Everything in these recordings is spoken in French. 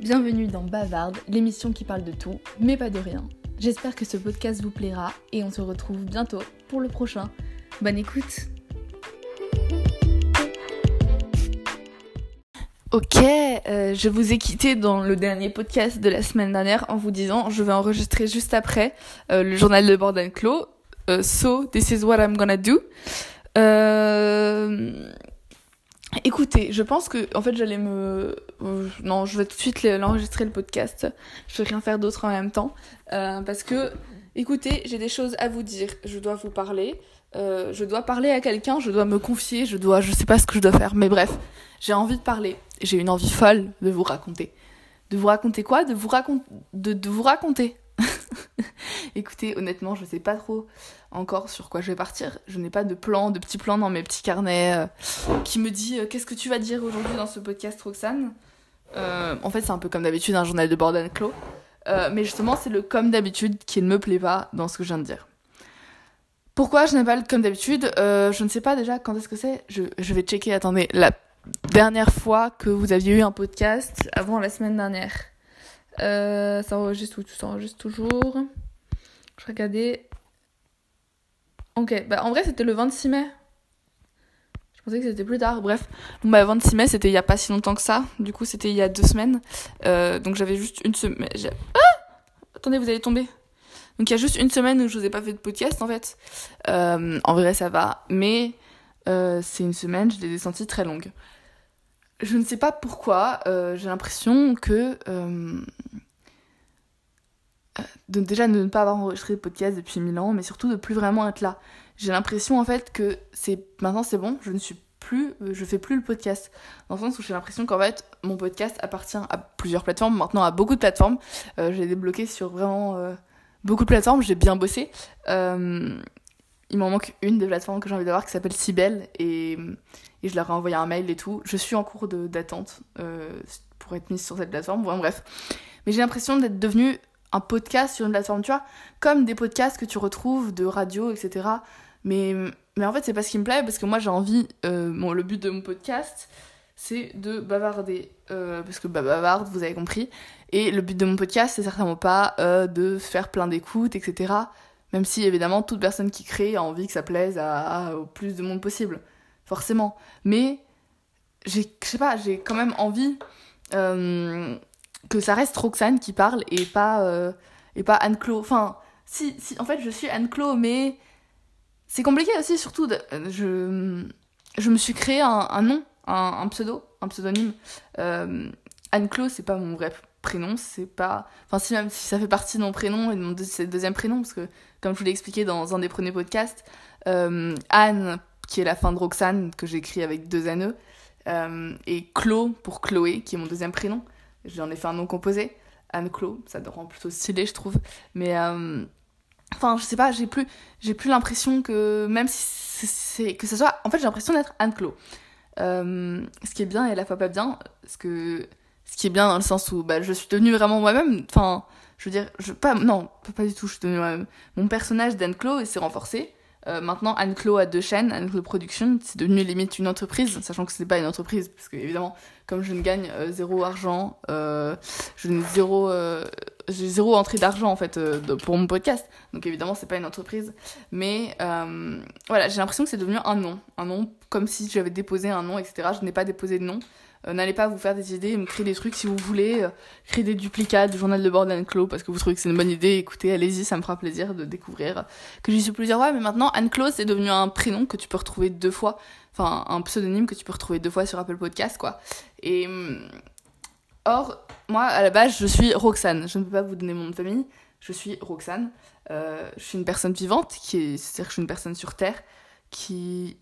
Bienvenue dans Bavarde, l'émission qui parle de tout, mais pas de rien. J'espère que ce podcast vous plaira et on se retrouve bientôt pour le prochain. Bonne écoute Ok, euh, je vous ai quitté dans le dernier podcast de la semaine dernière en vous disant je vais enregistrer juste après euh, le journal de Borden Clos. Euh, so, this is what I'm gonna do. Écoutez, je pense que en fait j'allais me non, je vais tout de suite l'enregistrer le podcast. Je vais rien faire d'autre en même temps parce que écoutez, j'ai des choses à vous dire. Je dois vous parler. je dois parler à quelqu'un, je dois me confier, je dois, je sais pas ce que je dois faire, mais bref, j'ai envie de parler j'ai une envie folle de vous raconter. De vous raconter quoi? De vous raconter. De, de vous raconter. Écoutez, honnêtement, je sais pas trop encore sur quoi je vais partir. Je n'ai pas de plan, de petits plans dans mes petits carnets euh, qui me dit euh, qu'est-ce que tu vas dire aujourd'hui dans ce podcast, Roxane. Euh, en fait, c'est un peu comme d'habitude un journal de Borden Clos. mais justement, c'est le comme d'habitude qui ne me plaît pas dans ce que je viens de dire. Pourquoi je n'ai pas le comme d'habitude Je ne sais pas déjà quand est-ce que c'est. Je vais checker, attendez. La dernière fois que vous aviez eu un podcast avant la semaine dernière. Euh, ça enregistre ou ça enregistre toujours. Je regardais. Ok, bah en vrai c'était le 26 mai. Je pensais que c'était plus tard. Bref, donc bah 26 mai c'était il y a pas si longtemps que ça. Du coup c'était il y a deux semaines. Euh, donc j'avais juste une semaine. Ah Attendez, vous allez tomber. Donc il y a juste une semaine où je vous ai pas fait de podcast en fait. Euh, en vrai ça va, mais c'est une semaine, je les ai senties très longues. Je ne sais pas pourquoi, euh, j'ai l'impression que. Euh, déjà de ne pas avoir enregistré de podcast depuis mille ans, mais surtout de plus vraiment être là. J'ai l'impression en fait que c'est maintenant c'est bon, je ne suis plus, je fais plus le podcast. Dans le sens où j'ai l'impression qu'en fait mon podcast appartient à plusieurs plateformes, maintenant à beaucoup de plateformes. j'ai débloqué sur vraiment beaucoup de plateformes, j'ai bien bossé il m'en manque une des plateformes que j'ai envie d'avoir qui s'appelle Cybelle et, je leur ai envoyé un mail et tout. Je suis en cours d'attente euh, pour être mise sur cette plateforme. Bref. Mais j'ai l'impression d'être devenue un podcast sur une plateforme, tu vois, comme des podcasts que tu retrouves de radio, etc. Mais, mais en fait, c'est pas ce qui me plaît parce que moi j'ai envie. Euh, bon, le but de mon podcast, c'est de bavarder. Euh, parce que bah, bavarde, vous avez compris. Et le but de mon podcast, c'est certainement pas de faire plein d'écoutes, etc. Même si évidemment toute personne qui crée a envie que ça plaise à, au plus de monde possible, forcément. Mais je sais pas, j'ai quand même envie euh, que ça reste Roxane qui parle et pas euh, et pas Anne Clo. Enfin, si, si, en fait je suis Anne Clo, mais c'est compliqué aussi, surtout. Je me suis créé un, un nom, un, un, pseudo, un pseudonyme. Euh, Anne Clo, c'est pas mon vrai prénom, c'est pas. Enfin, si même si ça fait partie de mon prénom et de mon deuxième prénom, parce que, comme je vous l'ai expliqué dans un des premiers podcasts, euh, Anne, qui est la fin de Roxane, que j'ai écrit avec deux N euh, et Clo pour Chloé, qui est mon deuxième prénom. J'en ai fait un nom composé. Anne Clo, ça rend plutôt stylé, je trouve. Mais. Euh, enfin, je sais pas, j'ai plus, j'ai plus l'impression que. Même si c'est. Que ce soit. En fait, j'ai l'impression d'être Anne Clo. Euh, ce qui est bien et à la fois pas bien, parce que ce qui est bien dans le sens où bah, je suis devenue vraiment moi-même. Enfin, je veux dire, je, pas, non, pas, du tout, je suis devenue moi-même. Mon personnage d'Anne-Clo s'est renforcé. Euh, maintenant, Anne-Clo a deux chaînes, Anne-Clo Production, c'est devenu limite une entreprise, sachant que ce n'est pas une entreprise, parce que évidemment, comme je ne gagne euh, zéro argent, euh, je n'ai zéro, j'ai zéro entrée d'argent en fait pour mon podcast, donc évidemment, c'est pas une entreprise. Mais voilà, j'ai l'impression que c'est devenu un nom, un nom comme si j'avais déposé un nom, etc. Je n'ai pas déposé de nom. Euh, n'allez pas vous faire des idées, me créer des trucs si vous voulez, euh, créer des duplicats du journal de bord Anne-Clo parce que vous trouvez que c'est une bonne idée. Écoutez, allez-y, ça me fera plaisir de découvrir que j'y suis plusieurs fois. Mais maintenant, Anne-Clo, c'est devenu un prénom que tu peux retrouver deux fois, enfin un pseudonyme que tu peux retrouver deux fois sur Apple Podcast, quoi. Et hum, or, moi, à la base, je suis Roxane. Je ne peux pas vous donner mon nom de famille. Je suis Roxane. Euh, je suis une personne vivante, qui est, c'est-à-dire que je suis une personne sur Terre qui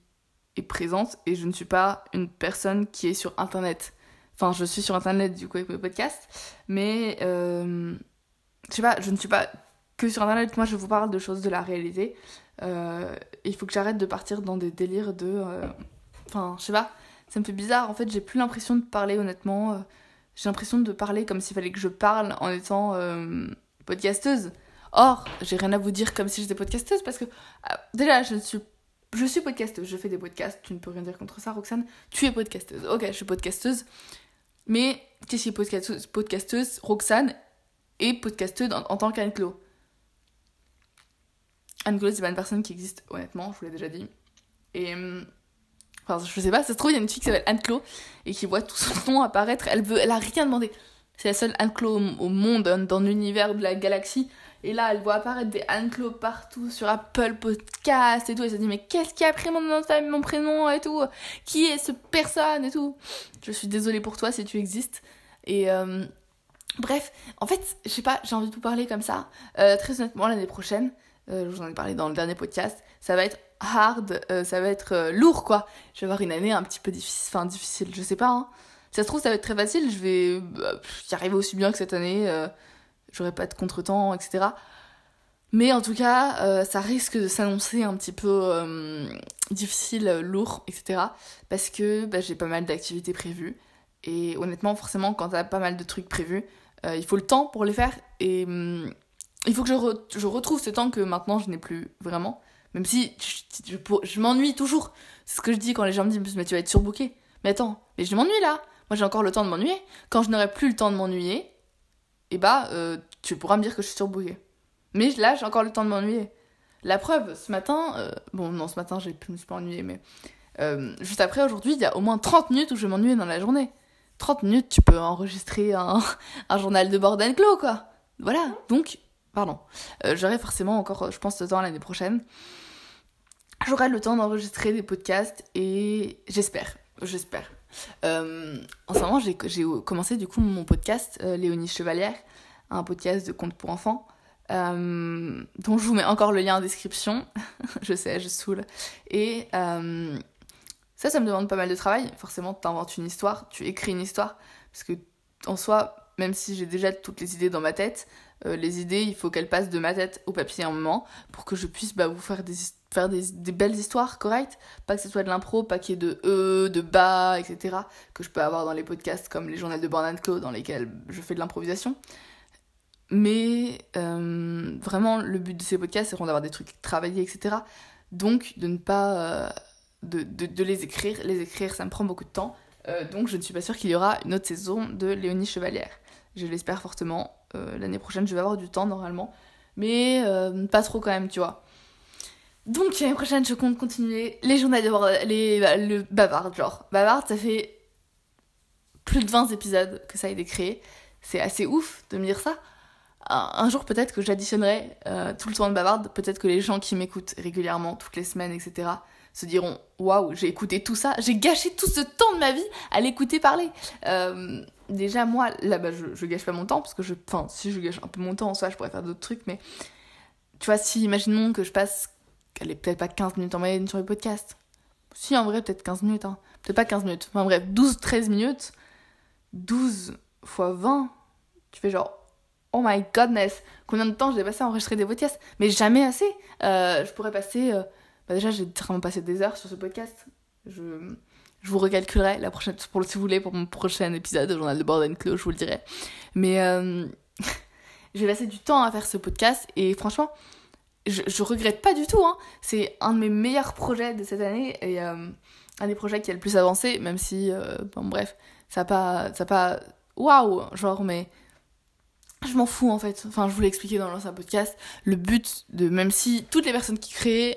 présente et je ne suis pas une personne qui est sur internet. Enfin, je suis sur internet du coup avec mes podcasts, mais euh, je sais pas, je ne suis pas que sur internet. Moi, je vous parle de choses de la réalité. Euh, il faut que j'arrête de partir dans des délires de. Enfin, je sais pas, ça me fait bizarre. En fait, j'ai plus l'impression de parler honnêtement. J'ai l'impression de parler comme s'il fallait que je parle en étant podcasteuse. Or, j'ai rien à vous dire comme si j'étais podcasteuse parce que déjà, je suis je suis podcasteuse, je fais des podcasts, tu ne peux rien dire contre ça, Roxane. Tu es podcasteuse. Ok, je suis podcasteuse. Mais qu'est-ce qui est podcasteuse, podcasteuse? Roxane est podcasteuse en, tant qu'Anne-Clo. Anne-Clo, c'est pas une personne qui existe, honnêtement, je vous l'ai déjà dit. Et. Enfin, je sais pas, ça se trouve, il y a une fille qui s'appelle Anne-Clo et qui voit tout son nom apparaître. Elle veut, elle a rien demandé. C'est la seule Anne-Clo au, monde, dans, dans l'univers de la galaxie. Et là, elle voit apparaître des Anne-Clo partout sur Apple Podcast et tout. Elle se dit, mais qu'est-ce qui a pris mon nom mon prénom et tout? Qui est ce personne et tout? Je suis désolée pour toi si tu existes. Et euh, bref, en fait, je sais pas, j'ai envie de vous parler comme ça. Euh, très honnêtement, l'année prochaine, euh, je vous en ai parlé dans le dernier podcast, ça va être hard, euh, ça va être euh, lourd quoi. Je vais avoir une année un petit peu difficile, enfin difficile, je sais pas. Hein. Si ça se trouve, ça va être très facile, je vais euh, y arriver aussi bien que cette année, euh, j'aurai pas de contretemps, etc. Mais en tout cas, euh, ça risque de s'annoncer un petit peu difficile, lourd, etc. Parce que bah, j'ai pas mal d'activités prévues. Et honnêtement, forcément, quand t'as pas mal de trucs prévus, il faut le temps pour les faire. Et hum, il faut que je retrouve ce temps que maintenant je n'ai plus vraiment. Même si je, m'ennuie toujours. C'est ce que je dis quand les gens me disent Mais tu vas être surbooké. Mais attends, mais je m'ennuie là. Moi j'ai encore le temps de m'ennuyer. Quand je n'aurai plus le temps de m'ennuyer, et bah euh, tu pourras me dire que je suis surbooké. Mais là j'ai encore le temps de m'ennuyer. La preuve, ce matin, euh, bon non, ce matin je me suis pas ennuyée, mais euh, juste après aujourd'hui, il y a au moins 30 minutes où je m'ennuyais dans la journée. 30 minutes, tu peux enregistrer un, journal de bord d'Anne-Clo, quoi. Voilà, donc, pardon. J'aurai forcément encore, je pense, le temps l'année prochaine. J'aurai le temps d'enregistrer des podcasts et j'espère, j'espère. Euh, en ce moment, j'ai commencé du coup mon podcast, euh, Léonie Chevalière, un podcast de contes pour enfants, euh, dont je vous mets encore le lien en description. je sais, je saoule. Et ça, ça me demande pas mal de travail. Forcément, tu inventes une histoire, tu écris une histoire. Parce que, en soi, même si j'ai déjà toutes les idées dans ma tête, euh, les idées, il faut qu'elles passent de ma tête au papier un moment pour que je puisse bah, vous faire des, faire des, belles histoires correctes. Pas que ce soit de l'impro, pas qu'il y ait de E, de bas, etc. que je peux avoir dans les podcasts comme les journaux de Born Co dans lesquels je fais de l'improvisation. Mais euh, vraiment, le but de ces podcasts, c'est d'avoir des trucs travaillés, etc. Donc, de ne pas. euh, de, les écrire. Les écrire, ça me prend beaucoup de temps. Donc, je ne suis pas sûre qu'il y aura une autre saison de Léonie Chevalière. Je l'espère fortement. Euh, L'année prochaine, je vais avoir du temps normalement. Mais euh, pas trop quand même, tu vois. Donc, l'année prochaine, je compte continuer les journaux de les, bah, le bavard, genre. Bavard, ça fait plus de 20 épisodes que ça a été créé. C'est assez ouf de me dire ça. Un, un jour, peut-être que j'additionnerai euh, tout le temps de bavarde. Peut-être que les gens qui m'écoutent régulièrement, toutes les semaines, etc., se diront Waouh, j'ai écouté tout ça, j'ai gâché tout ce temps de ma vie à l'écouter parler. Euh, déjà, moi, là, bah, je, gâche pas mon temps, parce que je. Enfin, si je gâche un peu mon temps en soi, je pourrais faire d'autres trucs, mais. Tu vois, si, imaginons que je passe. Elle est peut-être pas 15 minutes en moyenne sur le podcast. Si, en vrai, peut-être 15 minutes, hein. Peut-être pas 15 minutes. Enfin, bref, 12-13 minutes. 12 fois 20, tu fais genre. Oh my godness, combien de temps j'ai passé à enregistrer des podcasts? Mais jamais assez. Euh, je pourrais passer. euh, bah déjà, j'ai vraiment passé des heures sur ce podcast. Je, je vous recalculerai la prochaine, pour, si vous voulez, pour mon prochain épisode de Journal de Bord Clos, je vous le dirai. Mais euh, j'ai passé du temps à faire ce podcast et franchement, je, regrette pas du tout. Hein. C'est un de mes meilleurs projets de cette année et euh, un des projets qui a le plus avancé, même si, euh, bon, bref, ça pas. Ça pas Waouh Genre, mais je m'en fous en fait. Enfin, je vous l'ai expliqué dans l'ancien podcast. Le but de, même si toutes les personnes qui créent,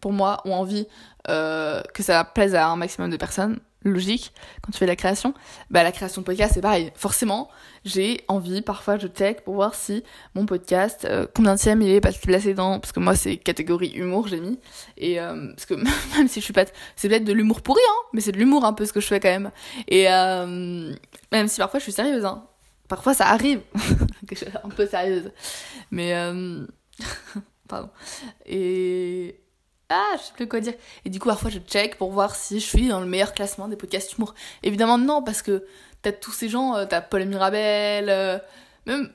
pour moi, ont envie euh, que ça plaise à un maximum de personnes, logique, quand tu fais de la création, bah la création de podcast c'est pareil. Forcément, j'ai envie, parfois je check pour voir si mon podcast, euh, combien de il est placé dans, parce que moi c'est catégorie humour j'ai mis, et euh, parce que même si je suis pas, c'est peut-être de l'humour pourri, hein, mais c'est de l'humour un peu ce que je fais quand même. Et même si parfois je suis sérieuse, hein. Parfois ça arrive que je suis un peu sérieuse. Mais pardon. Et ah, je sais plus quoi dire. Et du coup, parfois, je check pour voir si je suis dans le meilleur classement des podcasts humour. Évidemment, non, parce que t'as tous ces gens, euh, t'as Paul Mirabel, euh, même,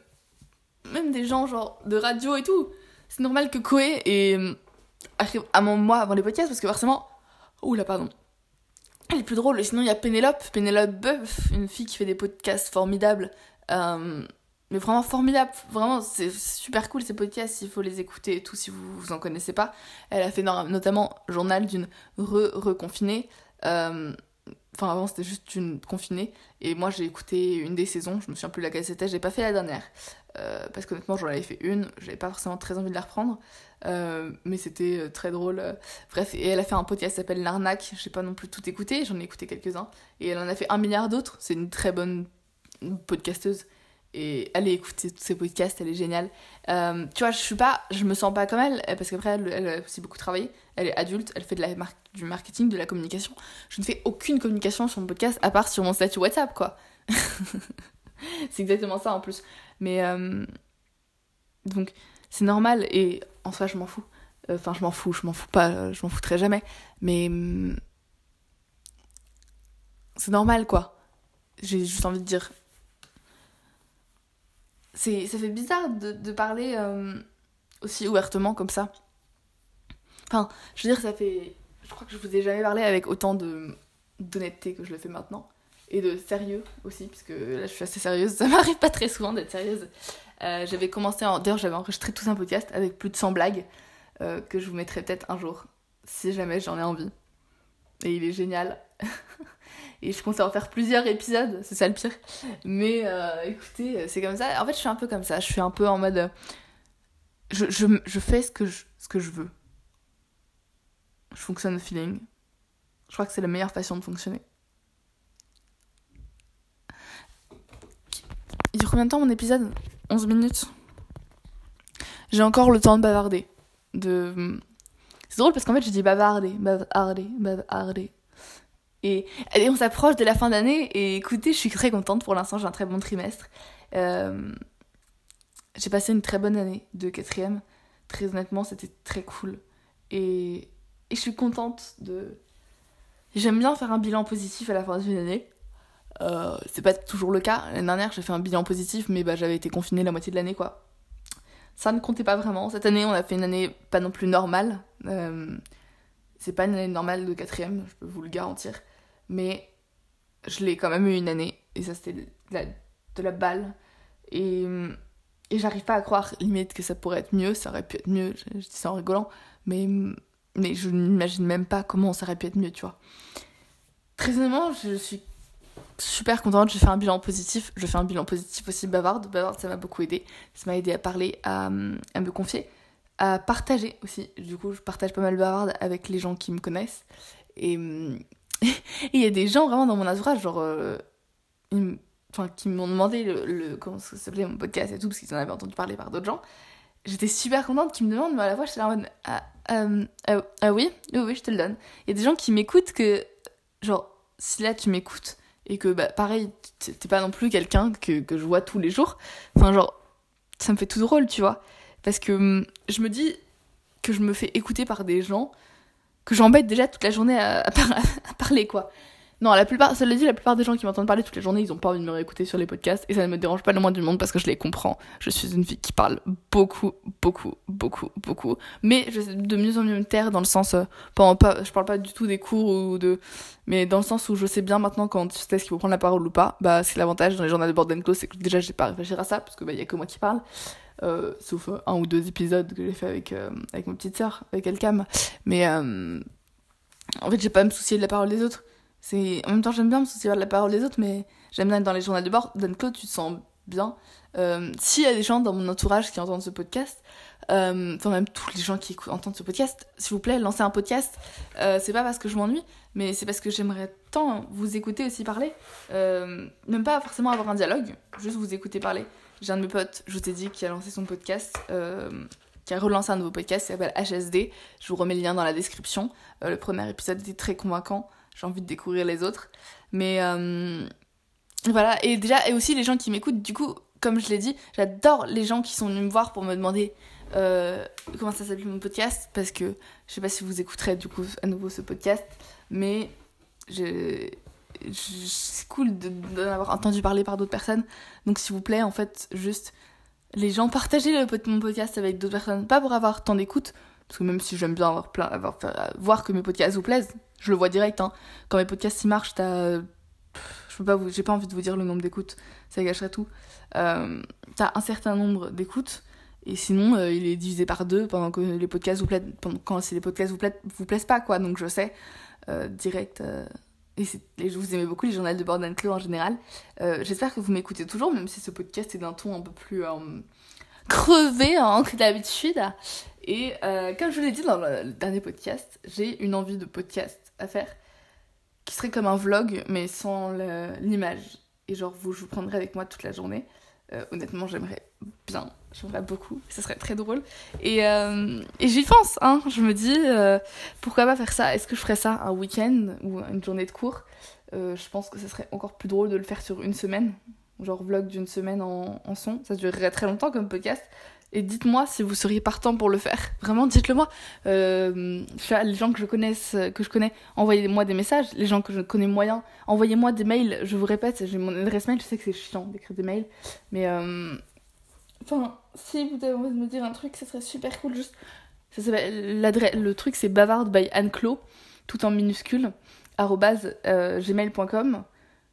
même des gens genre de radio et tout. C'est normal que Koé et, euh, arrive à mon moi avant les podcasts, parce que forcément. Ouh là, pardon. Elle est plus drôle. Sinon, il y a Pénélope, Pénélope Boeuf, une fille qui fait des podcasts formidables. Mais vraiment formidable, vraiment c'est super cool ces podcasts, il faut les écouter et tout si vous, vous en connaissez pas. Elle a fait no- notamment Journal d'une re-reconfinée. Euh, Enfin, avant, c'était juste une confinée. Et moi, j'ai écouté une des saisons. Je me souviens plus laquelle c'était. J'ai pas fait la dernière. Euh, parce qu'honnêtement, j'en avais fait une. J'avais pas forcément très envie de la reprendre. Euh, mais c'était euh, très drôle. Bref, et elle a fait un podcast qui s'appelle L'arnaque. J'ai pas non plus tout écouté. J'en ai écouté quelques-uns. Et elle en a fait un milliard d'autres. C'est une très bonne podcasteuse et allez écouter tous ces podcasts, elle est géniale. Euh, tu vois, je suis pas, je me sens pas comme elle, parce qu'après, elle, elle, a aussi beaucoup travaillé. Elle est adulte, elle fait de la du marketing, de la communication. Je ne fais aucune communication sur mon podcast, à part sur mon statut WhatsApp, quoi. c'est exactement ça en plus. Mais, euh, donc, c'est normal, et en soi, je m'en fous. Enfin, je m'en fous, je m'en fous pas, je m'en foutrai jamais. Mais, c'est normal, quoi. J'ai juste envie de dire, c'est ça fait bizarre de, parler euh, aussi ouvertement comme ça. Enfin, je veux dire, ça fait. Je crois que je vous ai jamais parlé avec autant de d'honnêteté que je le fais maintenant. Et de sérieux aussi, puisque là je suis assez sérieuse. Ça m'arrive pas très souvent d'être sérieuse. Euh, j'avais commencé en. D'ailleurs, j'avais enregistré tout un podcast avec plus de 100 blagues euh, que je vous mettrai peut-être un jour, si jamais j'en ai envie. Et il est génial. Et je compte en faire plusieurs épisodes, c'est ça le pire. Mais euh, écoutez, c'est comme ça. En fait, je suis un peu comme ça. Je suis un peu en mode. Je, je, je fais ce que je, ce que je veux. Je fonctionne au feeling. Je crois que c'est la meilleure façon de fonctionner. Il dure combien de temps mon épisode? 11 minutes. J'ai encore le temps de bavarder. De... C'est drôle parce qu'en fait, je dis bavarder, bavarder, bavarder. Et, on s'approche de la fin d'année et écoutez, je suis très contente pour l'instant, j'ai un très bon trimestre. Euh, j'ai passé une très bonne année de quatrième. Très honnêtement, c'était très cool. Et, je suis contente de... J'aime bien faire un bilan positif à la fin d'une année. Euh, c'est pas toujours le cas. L'année dernière, j'ai fait un bilan positif, mais bah, j'avais été confinée la moitié de l'année, quoi. Ça ne comptait pas vraiment. Cette année, on a fait une année pas non plus normale. Euh, c'est pas une année normale de quatrième, je peux vous le garantir mais je l'ai quand même eu une année, et ça c'était de la, balle. Et, et j'arrive pas à croire, limite, que ça pourrait être mieux, ça aurait pu être mieux, je, dis ça en rigolant, mais, mais je n'imagine même pas comment ça aurait pu être mieux, tu vois. Très honnêtement, je suis super contente, je fais un bilan positif, je fais un bilan positif aussi bavarde, bavarde ça m'a beaucoup aidé, ça m'a aidé à parler, à, à me confier, à partager aussi, du coup je partage pas mal bavarde avec les gens qui me connaissent, et il y a des gens vraiment dans mon entourage, genre, euh, qui m'ont demandé le, comment ça s'appelait mon podcast et tout, parce qu'ils en avaient entendu parler par d'autres gens. J'étais super contente qu'ils me demandent, mais à la fois, j'étais là en mode, ah, euh, ah, ah, oui, oui, oui, je te le donne. Il y a des gens qui m'écoutent que, genre, si là tu m'écoutes, et que, bah, pareil, t'es pas non plus quelqu'un que, que je vois tous les jours, enfin, genre, ça me fait tout drôle, tu vois. Parce que hum, je me dis que je me fais écouter par des gens que j'embête déjà toute la journée à, parler, quoi. Non, la plupart, ça le dit, la plupart des gens qui m'entendent parler toute la journée, ils ont pas envie de me réécouter sur les podcasts et ça ne me dérange pas le moins du monde parce que je les comprends. Je suis une fille qui parle beaucoup, beaucoup, beaucoup, beaucoup. Mais je de mieux en mieux me taire dans le sens, euh, pas, pas, je parle pas du tout des cours ou de, mais dans le sens où je sais bien maintenant quand tu sais ce qu'il faut prendre la parole ou pas, bah c'est l'avantage dans les journaux de Bord Close, c'est que déjà j'ai pas à réfléchir à ça parce que bah y a que moi qui parle. Euh, sauf euh, un ou deux épisodes que j'ai fait avec, euh, avec ma petite sœur, avec Elkam. Mais en fait, j'ai pas à me soucier de la parole des autres. En même temps, j'aime bien me soucier de la parole des autres, mais j'aime bien être dans les journaux de bord. Dan Claude, tu te sens bien. S'il y a des gens dans mon entourage qui entendent ce podcast, enfin même tous les gens qui entendent ce podcast, s'il vous plaît, lancez un podcast. c'est pas parce que je m'ennuie, mais c'est parce que j'aimerais tant vous écouter aussi parler. même pas forcément avoir un dialogue, juste vous écouter parler. J'ai un de mes potes, je t'ai dit, qui a lancé son podcast, euh, qui a relancé un nouveau podcast, qui s'appelle HSD. Je vous remets le lien dans la description. Euh, le premier épisode était très convaincant. J'ai envie de découvrir les autres. Mais euh, voilà, et déjà, et aussi les gens qui m'écoutent, du coup, comme je l'ai dit, j'adore les gens qui sont venus me voir pour me demander comment ça s'appelle mon podcast, parce que je sais pas si vous écouterez du coup à nouveau ce podcast, mais je c'est cool d'en avoir entendu parler par d'autres personnes. Donc s'il vous plaît, en fait, juste les gens, partagez le, mon podcast avec d'autres personnes. Pas pour avoir tant d'écoute, parce que même si j'aime bien avoir plein, avoir, voir que mes podcasts vous plaisent, je le vois direct. Hein. Quand mes podcasts y marchent, t'as. J'ai pas envie de vous dire le nombre d'écoutes, ça gâcherait tout. Euh, t'as un certain nombre d'écoutes, et sinon euh, il est divisé par deux pendant que les podcasts vous plaisent, quand les podcasts vous plaisent, vous plaisent pas quoi. Donc je sais euh, direct et, je vous aimais beaucoup les journaux de bord Clos en général. Euh, j'espère que vous m'écoutez toujours, même si ce podcast est d'un ton un peu plus crevé hein, que d'habitude. Et comme je vous l'ai dit dans le dernier podcast, j'ai une envie de podcast à faire qui serait comme un vlog, mais sans l'image. Et genre, vous, je vous prendrai avec moi toute la journée. Euh, honnêtement, j'aimerais bien, j'aimerais beaucoup, ce serait très drôle. Et, euh, j'y pense, hein. je me dis, euh, pourquoi pas faire ça? Est-ce que je ferais ça un week-end ou une journée de cours? Je pense que ce serait encore plus drôle de le faire sur une semaine, genre vlog d'une semaine en, en son. Ça durerait très longtemps comme podcast. Et dites-moi si vous seriez partant pour le faire. Vraiment, dites-le moi. Euh, les gens que je connaisse, que je connais, envoyez-moi des messages. Les gens que je connais moyen, envoyez-moi des mails. Je vous répète, j'ai mon adresse mail. Je sais que c'est chiant d'écrire des mails, mais euh, enfin, si vous avez envie de me dire un truc, ce serait super cool. Juste, ça le truc c'est bavarde by Anne Clo, tout en minuscule, euh, gmail.com.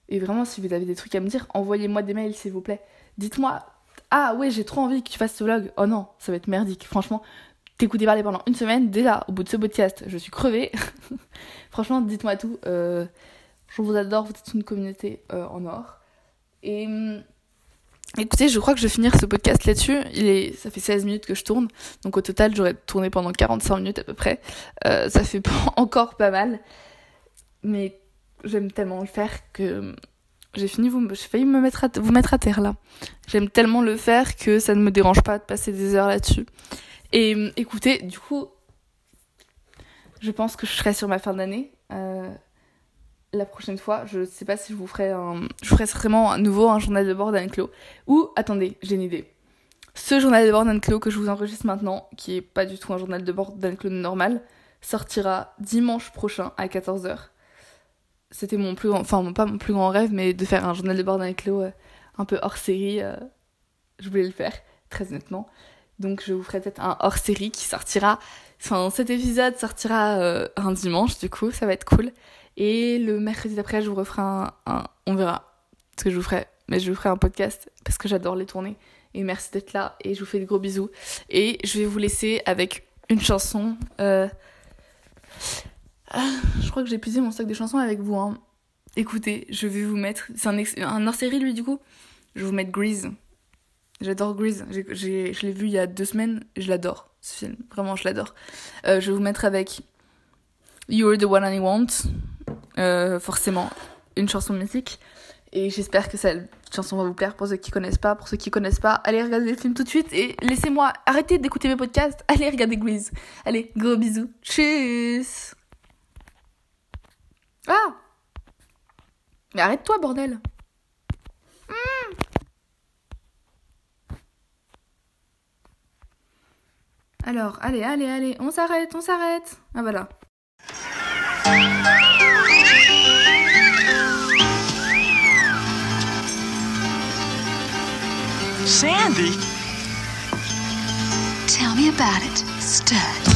Et vraiment, si vous avez des trucs à me dire, envoyez-moi des mails, s'il vous plaît. Dites-moi ah ouais, j'ai trop envie que tu fasses ce vlog. Oh non, ça va être merdique. Franchement, t'écouter parler pendant une semaine, déjà, au bout de ce podcast, je suis crevée. Franchement, dites-moi tout. Euh, je vous adore, vous êtes une communauté euh, en or. Et hum, écoutez, je crois que je vais finir ce podcast là-dessus. Il est, ça fait 16 minutes que je tourne. Donc au total, j'aurais tourné pendant 45 minutes à peu près. Euh, ça fait encore pas mal. Mais j'aime tellement le faire que j'ai fini, vous, j'ai failli me mettre à, vous mettre à terre là. J'aime tellement le faire que ça ne me dérange pas de passer des heures là-dessus. Et euh, écoutez, du coup, je pense que je serai sur ma fin d'année. Euh, la prochaine fois, je sais pas si je vous ferai un. Je ferai certainement à nouveau un journal de bord d'Anne-Clo. Ou, attendez, j'ai une idée. Ce journal de bord d'Anne-Clo que je vous enregistre maintenant, qui est pas du tout un journal de bord d'Anne-Clo normal, sortira dimanche prochain à 14h c'était mon plus grand, enfin pas mon plus grand rêve, mais de faire un journal de bord avec Clos un peu hors série. Euh, je voulais le faire, très honnêtement. Donc je vous ferai peut-être un hors série qui sortira. Enfin, cet épisode sortira euh, un dimanche, du coup, ça va être cool. Et le mercredi d'après, je vous referai un, On verra ce que je vous ferai. Mais je vous ferai un podcast parce que j'adore les tourner. Et merci d'être là. Et je vous fais de gros bisous. Et je vais vous laisser avec une chanson. Ah, je crois que j'ai épuisé mon stock de chansons avec vous. Hein. Écoutez, je vais vous mettre. C'est un, hors-série, lui, du coup. Je vais vous mettre Grease. J'adore Grease. je l'ai vu il y a deux semaines. Je l'adore, ce film. Vraiment, je l'adore. Euh, je vais vous mettre avec You're the One I Want. Euh, forcément, une chanson mythique. Et j'espère que cette chanson va vous plaire pour ceux qui connaissent pas. Pour ceux qui connaissent pas, allez regarder le film tout de suite et laissez-moi arrêter d'écouter mes podcasts. Allez regarder Grease. Allez, gros bisous. Tchuss ah Mais arrête-toi, bordel hmm. Alors, allez, allez, allez, on s'arrête, on s'arrête. Ah voilà. Sandy? Tell me about it, stud.